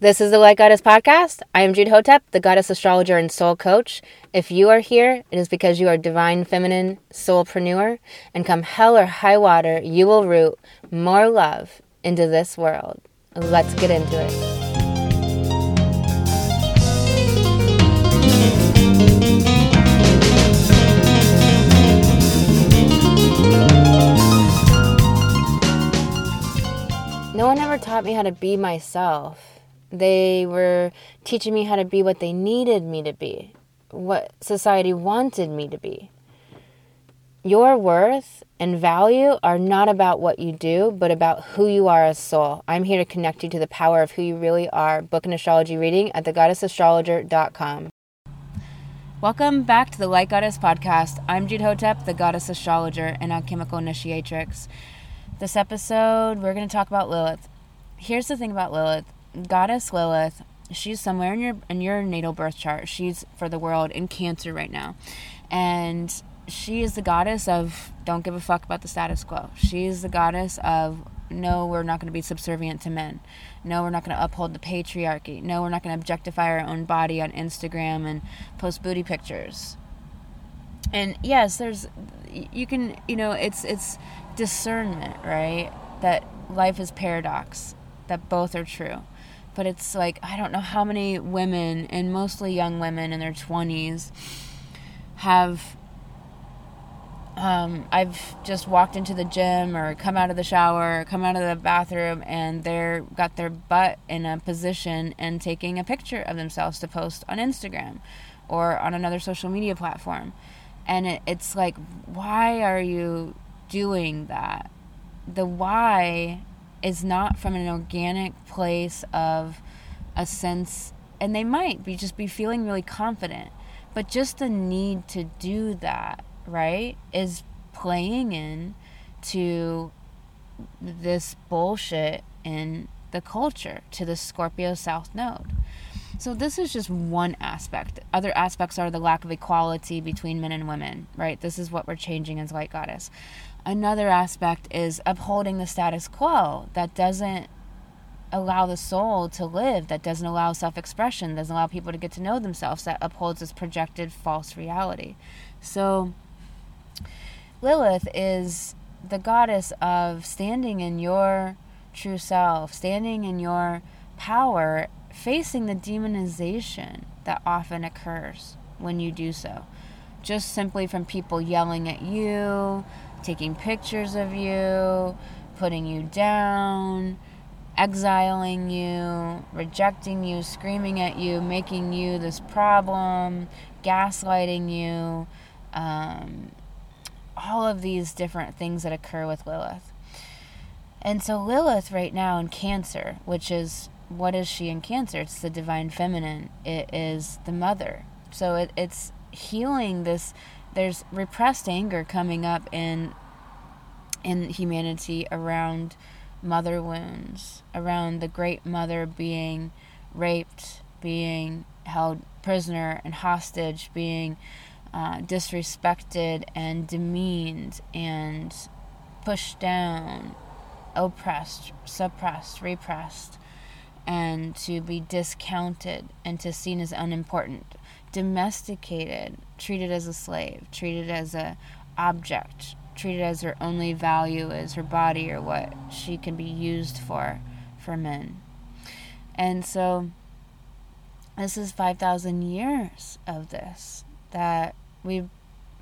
This is the Light Goddess podcast. I am Jude Hotep, the goddess astrologer and soul coach. If you are here, it is because you are divine feminine soulpreneur, and come hell or high water, you will root more love into this world. Let's get into it. No one ever taught me how to be myself. They were teaching me how to be what they needed me to be, what society wanted me to be. Your worth and value are not about what you do, but about who you are as soul. I'm here to connect you to the power of who you really are. Book an astrology reading at thegoddessastrologer.com. Welcome back to the Light Goddess podcast. I'm Jude Hotep, the goddess astrologer and alchemical initiatrix. This episode, we're going to talk about Lilith. Here's the thing about Lilith goddess Lilith, she's somewhere in your in your natal birth chart. She's for the world in Cancer right now, and she is the goddess of don't give a fuck about the status quo. She's the goddess of no, we're not going to be subservient to men. No, we're not going to uphold the patriarchy. No, we're not going to objectify our own body on Instagram and post booty pictures. And yes, there's you can, you know, it's it's discernment, right? That life is paradox, that both are true but it's like I don't know how many women and mostly young women in their 20s have um, I've just walked into the gym or come out of the shower, or come out of the bathroom, and they're got their butt in a position and taking a picture of themselves to post on Instagram or on another social media platform. And it, it's like, why are you doing that? The why is not from an organic place of a sense and they might be just be feeling really confident but just the need to do that right is playing in to this bullshit in the culture to the Scorpio South Node. So this is just one aspect. Other aspects are the lack of equality between men and women, right? This is what we're changing as Light Goddess. Another aspect is upholding the status quo that doesn't allow the soul to live, that doesn't allow self expression, doesn't allow people to get to know themselves, that upholds this projected false reality. So, Lilith is the goddess of standing in your true self, standing in your power, facing the demonization that often occurs when you do so. Just simply from people yelling at you, taking pictures of you, putting you down, exiling you, rejecting you, screaming at you, making you this problem, gaslighting you, um, all of these different things that occur with Lilith. And so, Lilith, right now in Cancer, which is what is she in Cancer? It's the divine feminine, it is the mother. So, it, it's healing this there's repressed anger coming up in in humanity around mother wounds, around the great mother being raped, being held prisoner and hostage, being uh, disrespected and demeaned and pushed down, oppressed, suppressed, repressed, and to be discounted and to seen as unimportant domesticated, treated as a slave, treated as a object, treated as her only value is her body or what she can be used for for men. And so this is 5,000 years of this that we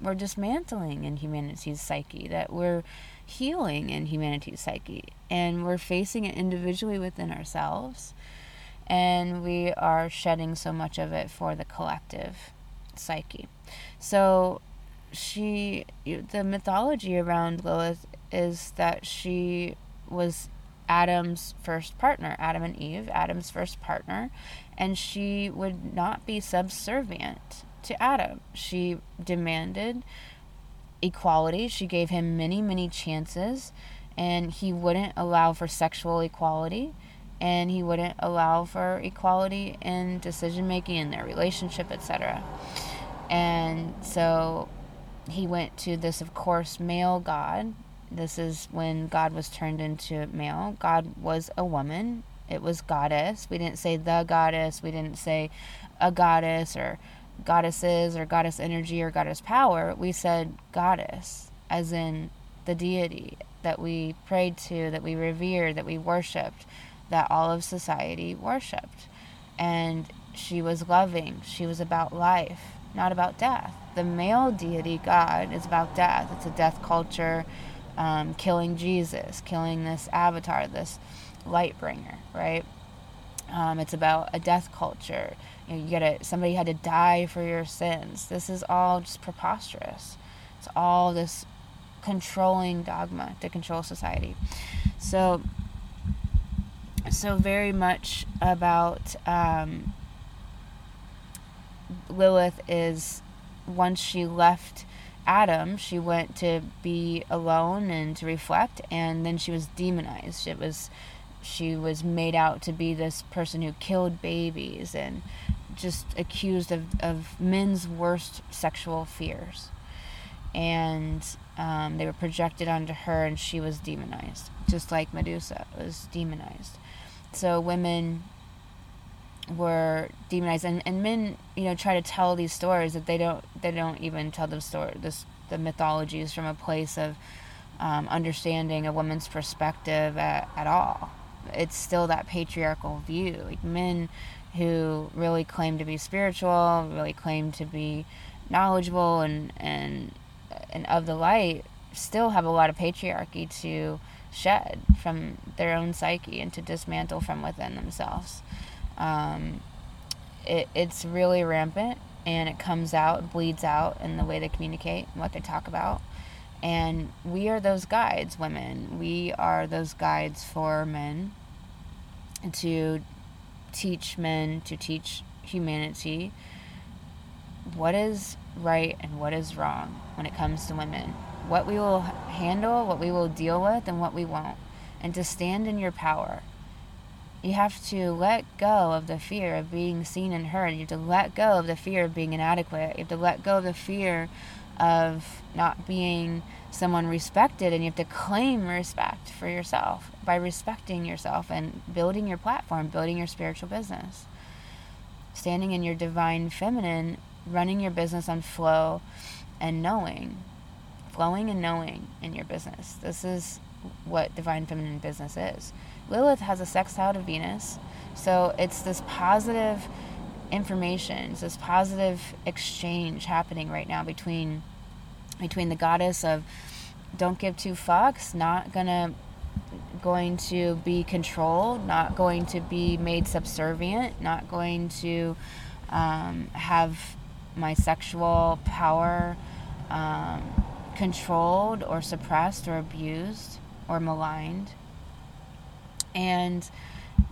we're dismantling in humanity's psyche, that we're healing in humanity's psyche, and we're facing it individually within ourselves and we are shedding so much of it for the collective psyche. So she the mythology around Lilith is that she was Adam's first partner, Adam and Eve, Adam's first partner, and she would not be subservient to Adam. She demanded equality. She gave him many, many chances, and he wouldn't allow for sexual equality and he wouldn't allow for equality in decision making in their relationship, etc. And so he went to this, of course, male God. This is when God was turned into male. God was a woman, It was goddess. We didn't say the goddess. We didn't say a goddess or goddesses or goddess energy or goddess power. We said goddess, as in the deity that we prayed to, that we revered, that we worshiped, that all of society worshiped. And she was loving. She was about life, not about death. The male deity, God, is about death. It's a death culture, um, killing Jesus, killing this avatar, this light bringer, right? Um, it's about a death culture. You, know, you gotta somebody had to die for your sins. This is all just preposterous. It's all this controlling dogma to control society. So, so very much about um, Lilith is once she left Adam, she went to be alone and to reflect, and then she was demonized. It was she was made out to be this person who killed babies and just accused of, of men's worst sexual fears. And um, they were projected onto her, and she was demonized, just like Medusa was demonized. So women were demonized, and, and men, you know, try to tell these stories that they don't they don't even tell the story this the mythologies from a place of um, understanding a woman's perspective at, at all it's still that patriarchal view. Like men who really claim to be spiritual, really claim to be knowledgeable and and and of the light, still have a lot of patriarchy to shed from their own psyche and to dismantle from within themselves. Um, it, it's really rampant and it comes out, bleeds out in the way they communicate and what they talk about. And we are those guides, women. We are those guides for men to teach men, to teach humanity what is right and what is wrong when it comes to women. What we will handle, what we will deal with, and what we won't. And to stand in your power. You have to let go of the fear of being seen and heard. You have to let go of the fear of being inadequate. You have to let go of the fear of not being someone respected and you have to claim respect for yourself by respecting yourself and building your platform, building your spiritual business. Standing in your divine feminine, running your business on flow and knowing. Flowing and knowing in your business. This is what divine feminine business is. Lilith has a sextile to Venus, so it's this positive information, it's this positive exchange happening right now between between the goddess of don't give two fucks, not gonna going to be controlled, not going to be made subservient, not going to um, have my sexual power um, controlled or suppressed or abused or maligned. And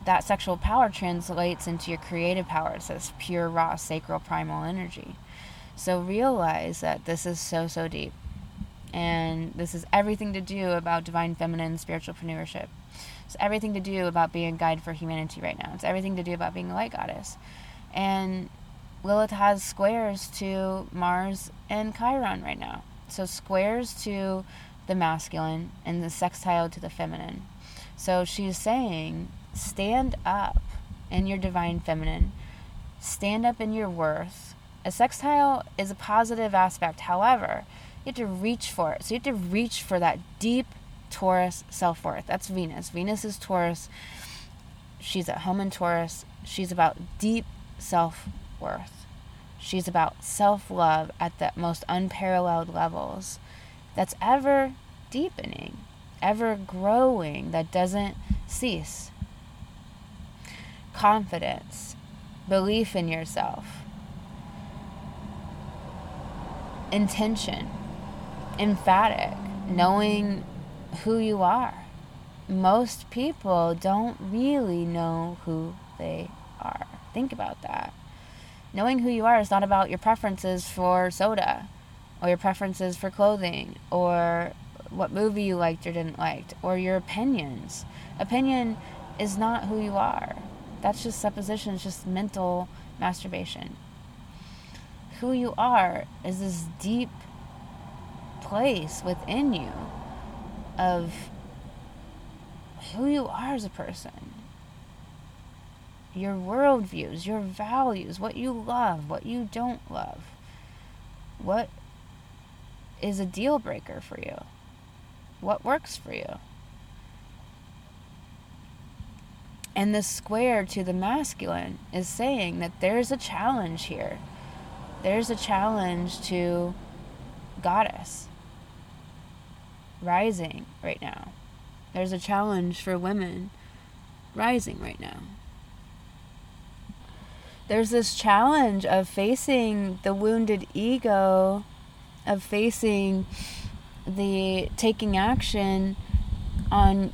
that sexual power translates into your creative power. It's this pure, raw, sacral, primal energy. So realize that this is so, so deep. And this is everything to do about divine feminine spiritual entrepreneurship. It's everything to do about being a guide for humanity right now. It's everything to do about being a light goddess. And Lilith has squares to Mars and Chiron right now. So squares to the masculine and the sextile to the feminine. So she's saying, stand up in your divine feminine, stand up in your worth, a sextile is a positive aspect. However, you have to reach for it. So you have to reach for that deep Taurus self worth. That's Venus. Venus is Taurus. She's at home in Taurus. She's about deep self worth. She's about self love at the most unparalleled levels. That's ever deepening, ever growing, that doesn't cease. Confidence, belief in yourself intention, emphatic, knowing who you are. Most people don't really know who they are. Think about that. Knowing who you are is not about your preferences for soda or your preferences for clothing or what movie you liked or didn't like or your opinions. Opinion is not who you are. That's just supposition, it's just mental masturbation who you are is this deep place within you of who you are as a person. your worldviews, your values, what you love, what you don't love. What is a deal breaker for you? What works for you? And the square to the masculine is saying that there's a challenge here. There's a challenge to goddess rising right now. There's a challenge for women rising right now. There's this challenge of facing the wounded ego, of facing the taking action on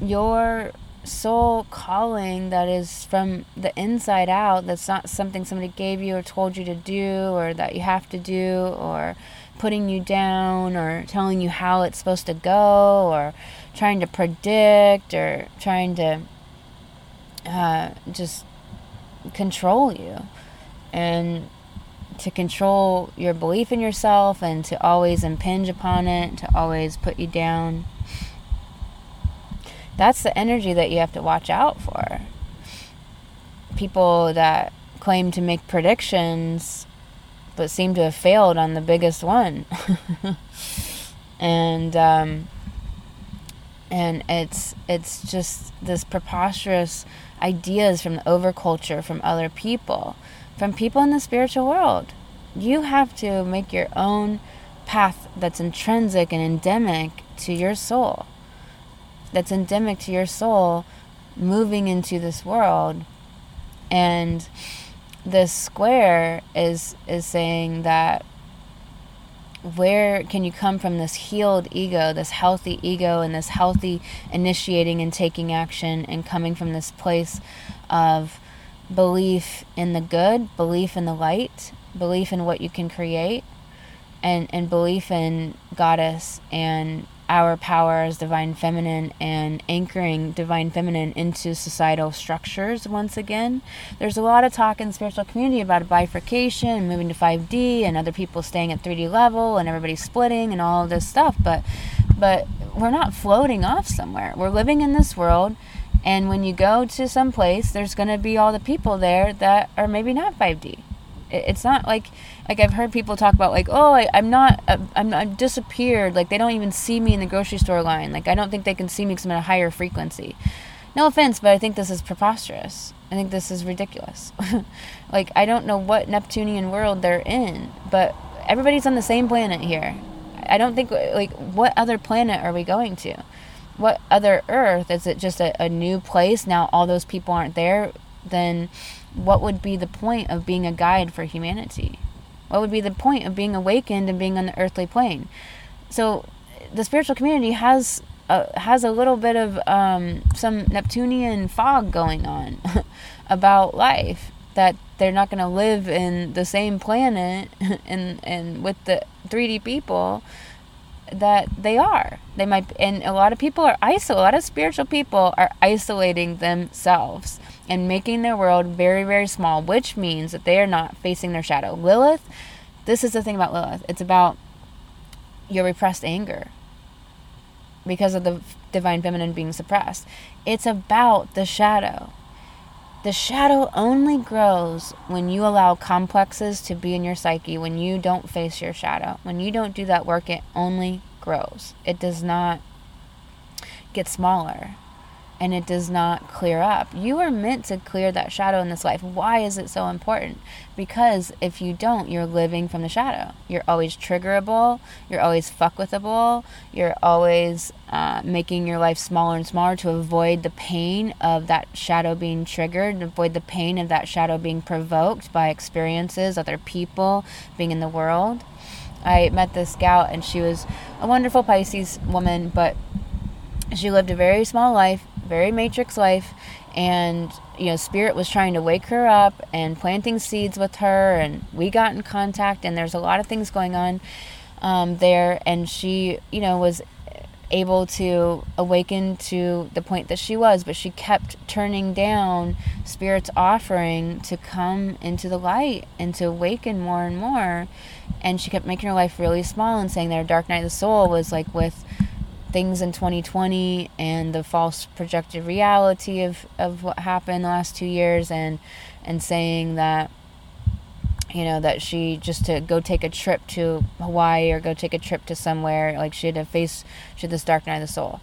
your soul calling that is from the inside out that's not something somebody gave you or told you to do or that you have to do or putting you down or telling you how it's supposed to go or trying to predict or trying to uh, just control you. And to control your belief in yourself and to always impinge upon it, to always put you down that's the energy that you have to watch out for. People that claim to make predictions but seem to have failed on the biggest one. and um, and it's it's just this preposterous ideas from the overculture from other people, from people in the spiritual world. You have to make your own path that's intrinsic and endemic to your soul that's endemic to your soul moving into this world. And this square is is saying that where can you come from this healed ego, this healthy ego, and this healthy initiating and taking action, and coming from this place of belief in the good, belief in the light, belief in what you can create, and, and belief in Goddess and our power as divine feminine and anchoring divine feminine into societal structures once again. There's a lot of talk in the spiritual community about bifurcation and moving to 5D and other people staying at 3D level and everybody splitting and all of this stuff, but but we're not floating off somewhere. We're living in this world and when you go to some place, there's going to be all the people there that are maybe not 5D. It's not like like I've heard people talk about like oh I, am not uh, I'm, I'm disappeared like they don't even see me in the grocery store line like I don't think they can see me because I'm at a higher frequency. No offense, but I think this is preposterous. I think this is ridiculous. like I don't know what Neptunian world they're in, but everybody's on the same planet here. I don't think like what other planet are we going to? What other Earth is it? Just a, a new place now? All those people aren't there. Then what would be the point of being a guide for humanity? What would be the point of being awakened and being on the earthly plane? So, the spiritual community has a, has a little bit of um, some Neptunian fog going on about life that they're not going to live in the same planet and and with the 3D people that they are. They might, and a lot of people are isolated. A lot of spiritual people are isolating themselves and making their world very, very small, which means that they are not facing their shadow. Lilith, this is the thing about Lilith. It's about your repressed anger because of the divine feminine being suppressed. It's about the shadow. The shadow only grows when you allow complexes to be in your psyche, when you don't face your shadow. When you don't do that work, it only grows. It does not get smaller and it does not clear up. You are meant to clear that shadow in this life. Why is it so important? Because if you don't, you're living from the shadow. You're always triggerable. You're always fuck withable. You're always uh, making your life smaller and smaller to avoid the pain of that shadow being triggered, avoid the pain of that shadow being provoked by experiences, other people, being in the world. I met this gal, and she was a wonderful Pisces woman, but she lived a very small life very matrix life and you know spirit was trying to wake her up and planting seeds with her and we got in contact and there's a lot of things going on um, there and she you know was able to awaken to the point that she was but she kept turning down spirit's offering to come into the light and to awaken more and more and she kept making her life really small and saying that her dark night of the soul was like with things in 2020 and the false projected reality of, of what happened the last two years and and saying that you know that she just to go take a trip to Hawaii or go take a trip to somewhere like she had to face she had this dark night of the soul.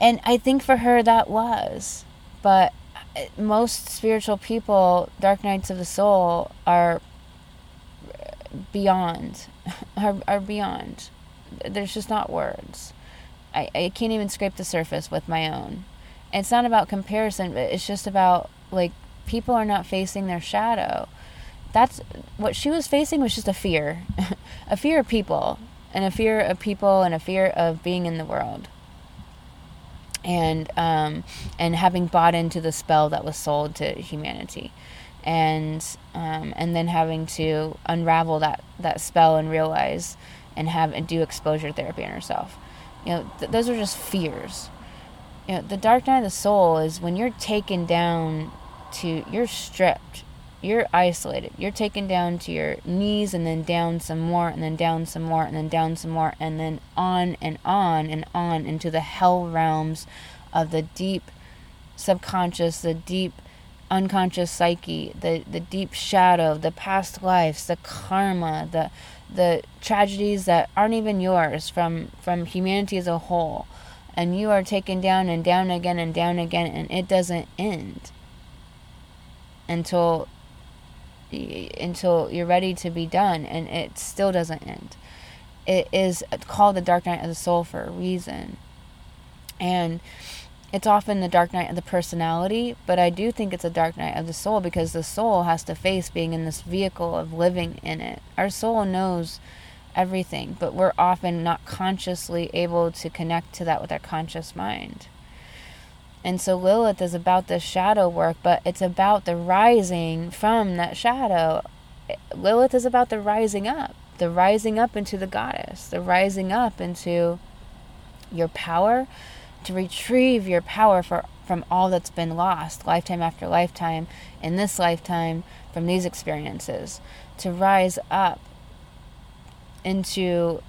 And I think for her that was but uh, most spiritual people dark nights of the soul are beyond are, are beyond. There's just not words I, I can't even scrape the surface with my own. It's not about comparison but it's just about like people are not facing their shadow. That's what she was facing was just a fear. A fear of people and a fear of people and a fear of being in the world. And um, and having bought into the spell that was sold to humanity. And um, and then having to unravel that that spell and realize and have and do exposure therapy on herself you know th- those are just fears. You know the dark night of the soul is when you're taken down to you're stripped. You're isolated. You're taken down to your knees and then down some more and then down some more and then down some more and then on and on and on into the hell realms of the deep subconscious the deep unconscious psyche the the deep shadow the past lives the karma the the tragedies that aren't even yours from from humanity as a whole. And you are taken down and down again and down again and it doesn't end until until you're ready to be done and it still doesn't end. It is called the dark night of the soul for a reason. And it's often the dark night of the personality but i do think it's a dark night of the soul because the soul has to face being in this vehicle of living in it our soul knows everything but we're often not consciously able to connect to that with our conscious mind and so Lilith is about the shadow work, but it's about the rising from that shadow. Lilith is about the rising up, the rising up into the goddess, the rising up into your power, to retrieve your power for, from all that's been lost, lifetime after lifetime, in this lifetime, from these experiences, to rise up into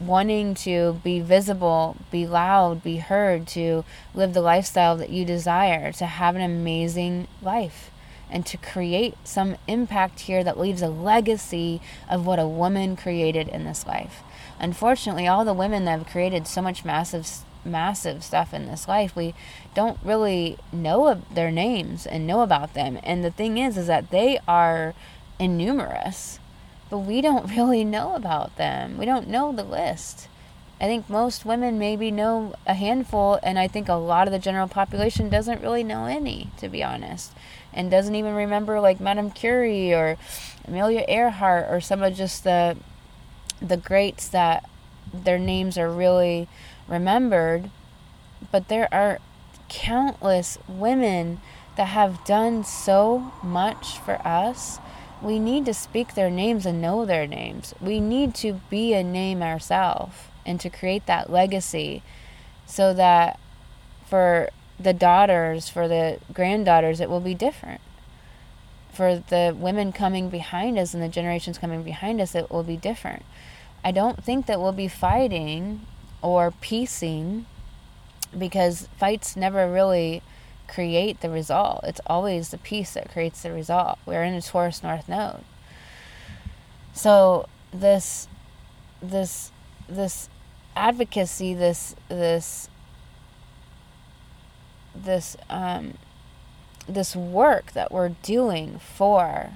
wanting to be visible, be loud, be heard, to live the lifestyle that you desire, to have an amazing life, and to create some impact here that leaves a legacy of what a woman created in this life. Unfortunately, all the women that have created so much massive massive stuff in this life we don't really know their names and know about them and the thing is is that they are innumerous but we don't really know about them. We don't know the list. I think most women maybe know a handful, and I think a lot of the general population doesn't really know any, to be honest, and doesn't even remember like Madame Curie or Amelia Earhart or some of just the the greats that their names are really remembered. But there are countless women that have done so much for us we need to speak their names and know their names. We need to be a name ourselves and to create that legacy so that for the daughters, for the granddaughters, it will be different. For the women coming behind us and the generations coming behind us, it will be different. I don't think that we'll be fighting or piecing because fights never really create the result. It's always the peace that creates the result. We're in a Taurus North Node. So this this this advocacy, this this this um this work that we're doing for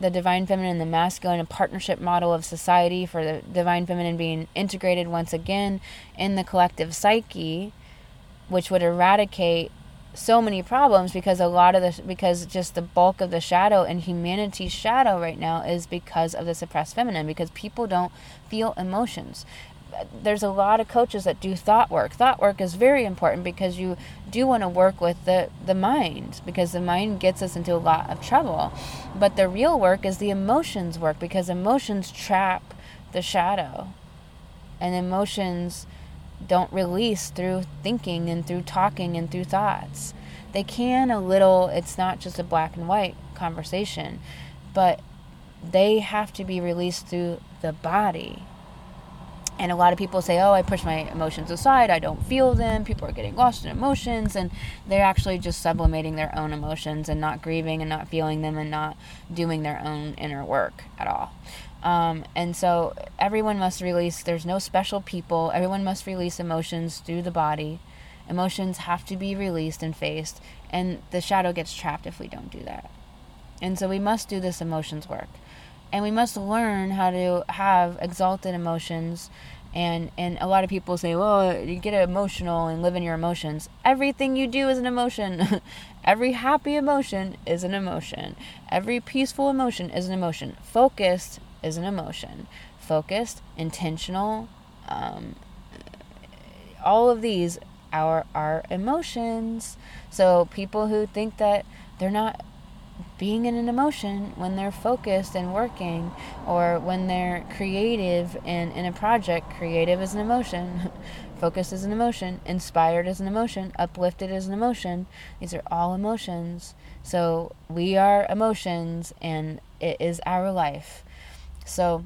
the divine feminine and the masculine, a partnership model of society for the divine feminine being integrated once again in the collective psyche, which would eradicate so many problems because a lot of the because just the bulk of the shadow and humanity's shadow right now is because of the suppressed feminine because people don't feel emotions there's a lot of coaches that do thought work thought work is very important because you do want to work with the the mind because the mind gets us into a lot of trouble but the real work is the emotions work because emotions trap the shadow and emotions don't release through thinking and through talking and through thoughts. They can a little, it's not just a black and white conversation, but they have to be released through the body. And a lot of people say, oh, I push my emotions aside. I don't feel them. People are getting lost in emotions. And they're actually just sublimating their own emotions and not grieving and not feeling them and not doing their own inner work at all. Um, and so everyone must release, there's no special people. Everyone must release emotions through the body. Emotions have to be released and faced. And the shadow gets trapped if we don't do that. And so we must do this emotions work and we must learn how to have exalted emotions. And and a lot of people say well you get emotional and live in your emotions. Everything you do is an emotion. Every happy emotion is an emotion. Every peaceful emotion is an emotion. Focused is an emotion. Focused intentional um, all of these are our emotions. So people who think that they're not being in an emotion when they're focused and working or when they're creative and in a project. Creative is an emotion focused is an emotion inspired is an emotion uplifted is an emotion. These are all emotions. So we are emotions and it is our life. So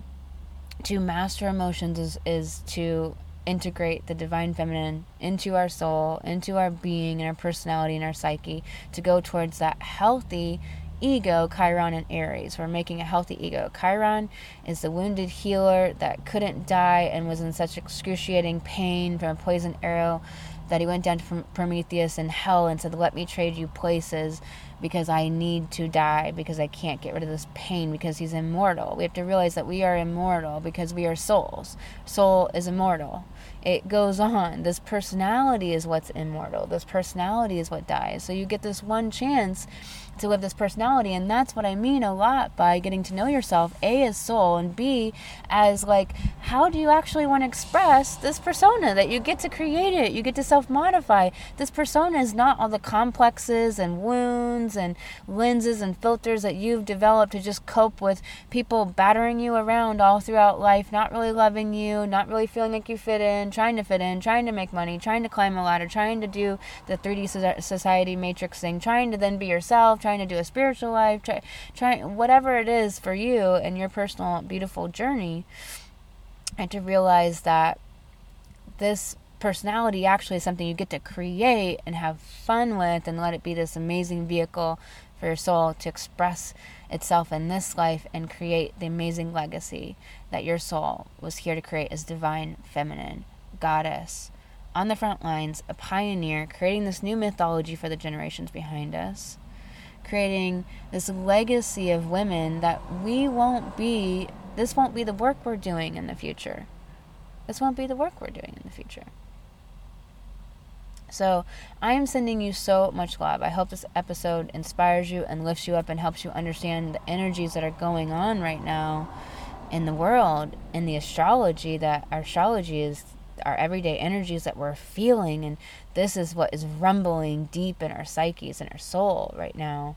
to master emotions is, is to integrate the divine feminine into our soul, into our being and our personality and our psyche to go towards that healthy ego, Chiron and Aries. We're making a healthy ego. Chiron is the wounded healer that couldn't die and was in such excruciating pain from a poison arrow that he went down to Prometheus in hell and said, Let me trade you places because I need to die, because I can't get rid of this pain, because he's immortal. We have to realize that we are immortal because we are souls. Soul is immortal. It goes on. This personality is what's immortal. This personality is what dies. So you get this one chance to live this personality and that's what i mean a lot by getting to know yourself a as soul and b as like how do you actually want to express this persona that you get to create it you get to self modify this persona is not all the complexes and wounds and lenses and filters that you've developed to just cope with people battering you around all throughout life not really loving you not really feeling like you fit in trying to fit in trying to make money trying to climb a ladder trying to do the 3d society matrix thing trying to then be yourself trying to do a spiritual life, try, try whatever it is for you and your personal beautiful journey, and to realize that this personality actually is something you get to create and have fun with and let it be this amazing vehicle for your soul to express itself in this life and create the amazing legacy that your soul was here to create as divine feminine goddess on the front lines a pioneer creating this new mythology for the generations behind us creating this legacy of women that we won't be, this won't be the work we're doing in the future. This won't be the work we're doing in the future. So, I am sending you so much love. I hope this episode inspires you and lifts you up and helps you understand the energies that are going on right now in the world, in the astrology, that astrology is our everyday energies that we're feeling and this is what is rumbling deep in our psyches and our soul right now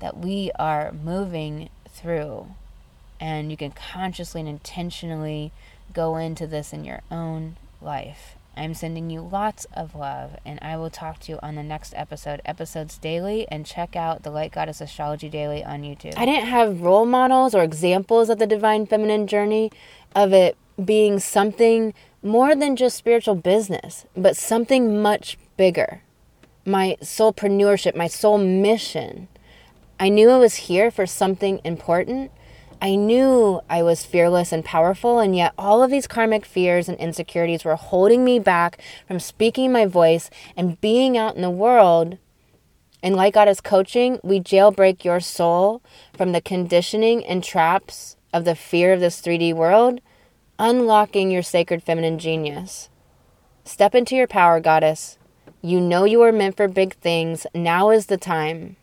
that we are moving through. And you can consciously and intentionally go into this in your own life. I'm sending you lots of love, and I will talk to you on the next episode, episodes daily, and check out the Light Goddess Astrology Daily on YouTube. I didn't have role models or examples of the divine feminine journey of it being something more than just spiritual business, but something much bigger. My soulpreneurship, my soul mission. I knew I was here for something important. I knew I was fearless and powerful, and yet all of these karmic fears and insecurities were holding me back from speaking my voice and being out in the world. And Light Goddess coaching, we jailbreak your soul from the conditioning and traps of the fear of this 3D world unlocking your sacred feminine genius. Step into your power, goddess. You know you are meant for big things. Now is the time.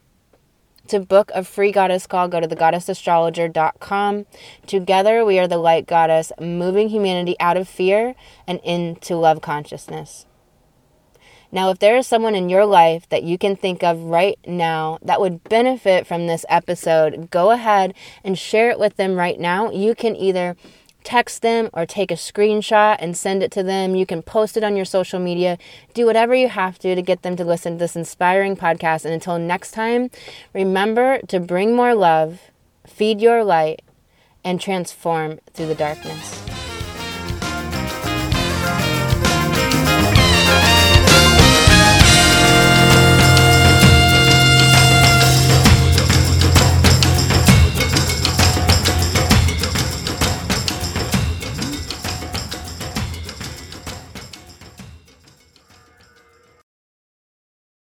To book a free goddess call, go to thegoddessastrologer.com. Together, we are the light goddess, moving humanity out of fear and into love consciousness. Now, if there is someone in your life that you can think of right now that would benefit from this episode, go ahead and share it with them right now. You can either text them or take a screenshot and send it to them. You can post it on your social media. Do whatever you have to to get them to listen to this inspiring podcast. And until next time, remember to bring more love, feed your light, and transform through the darkness.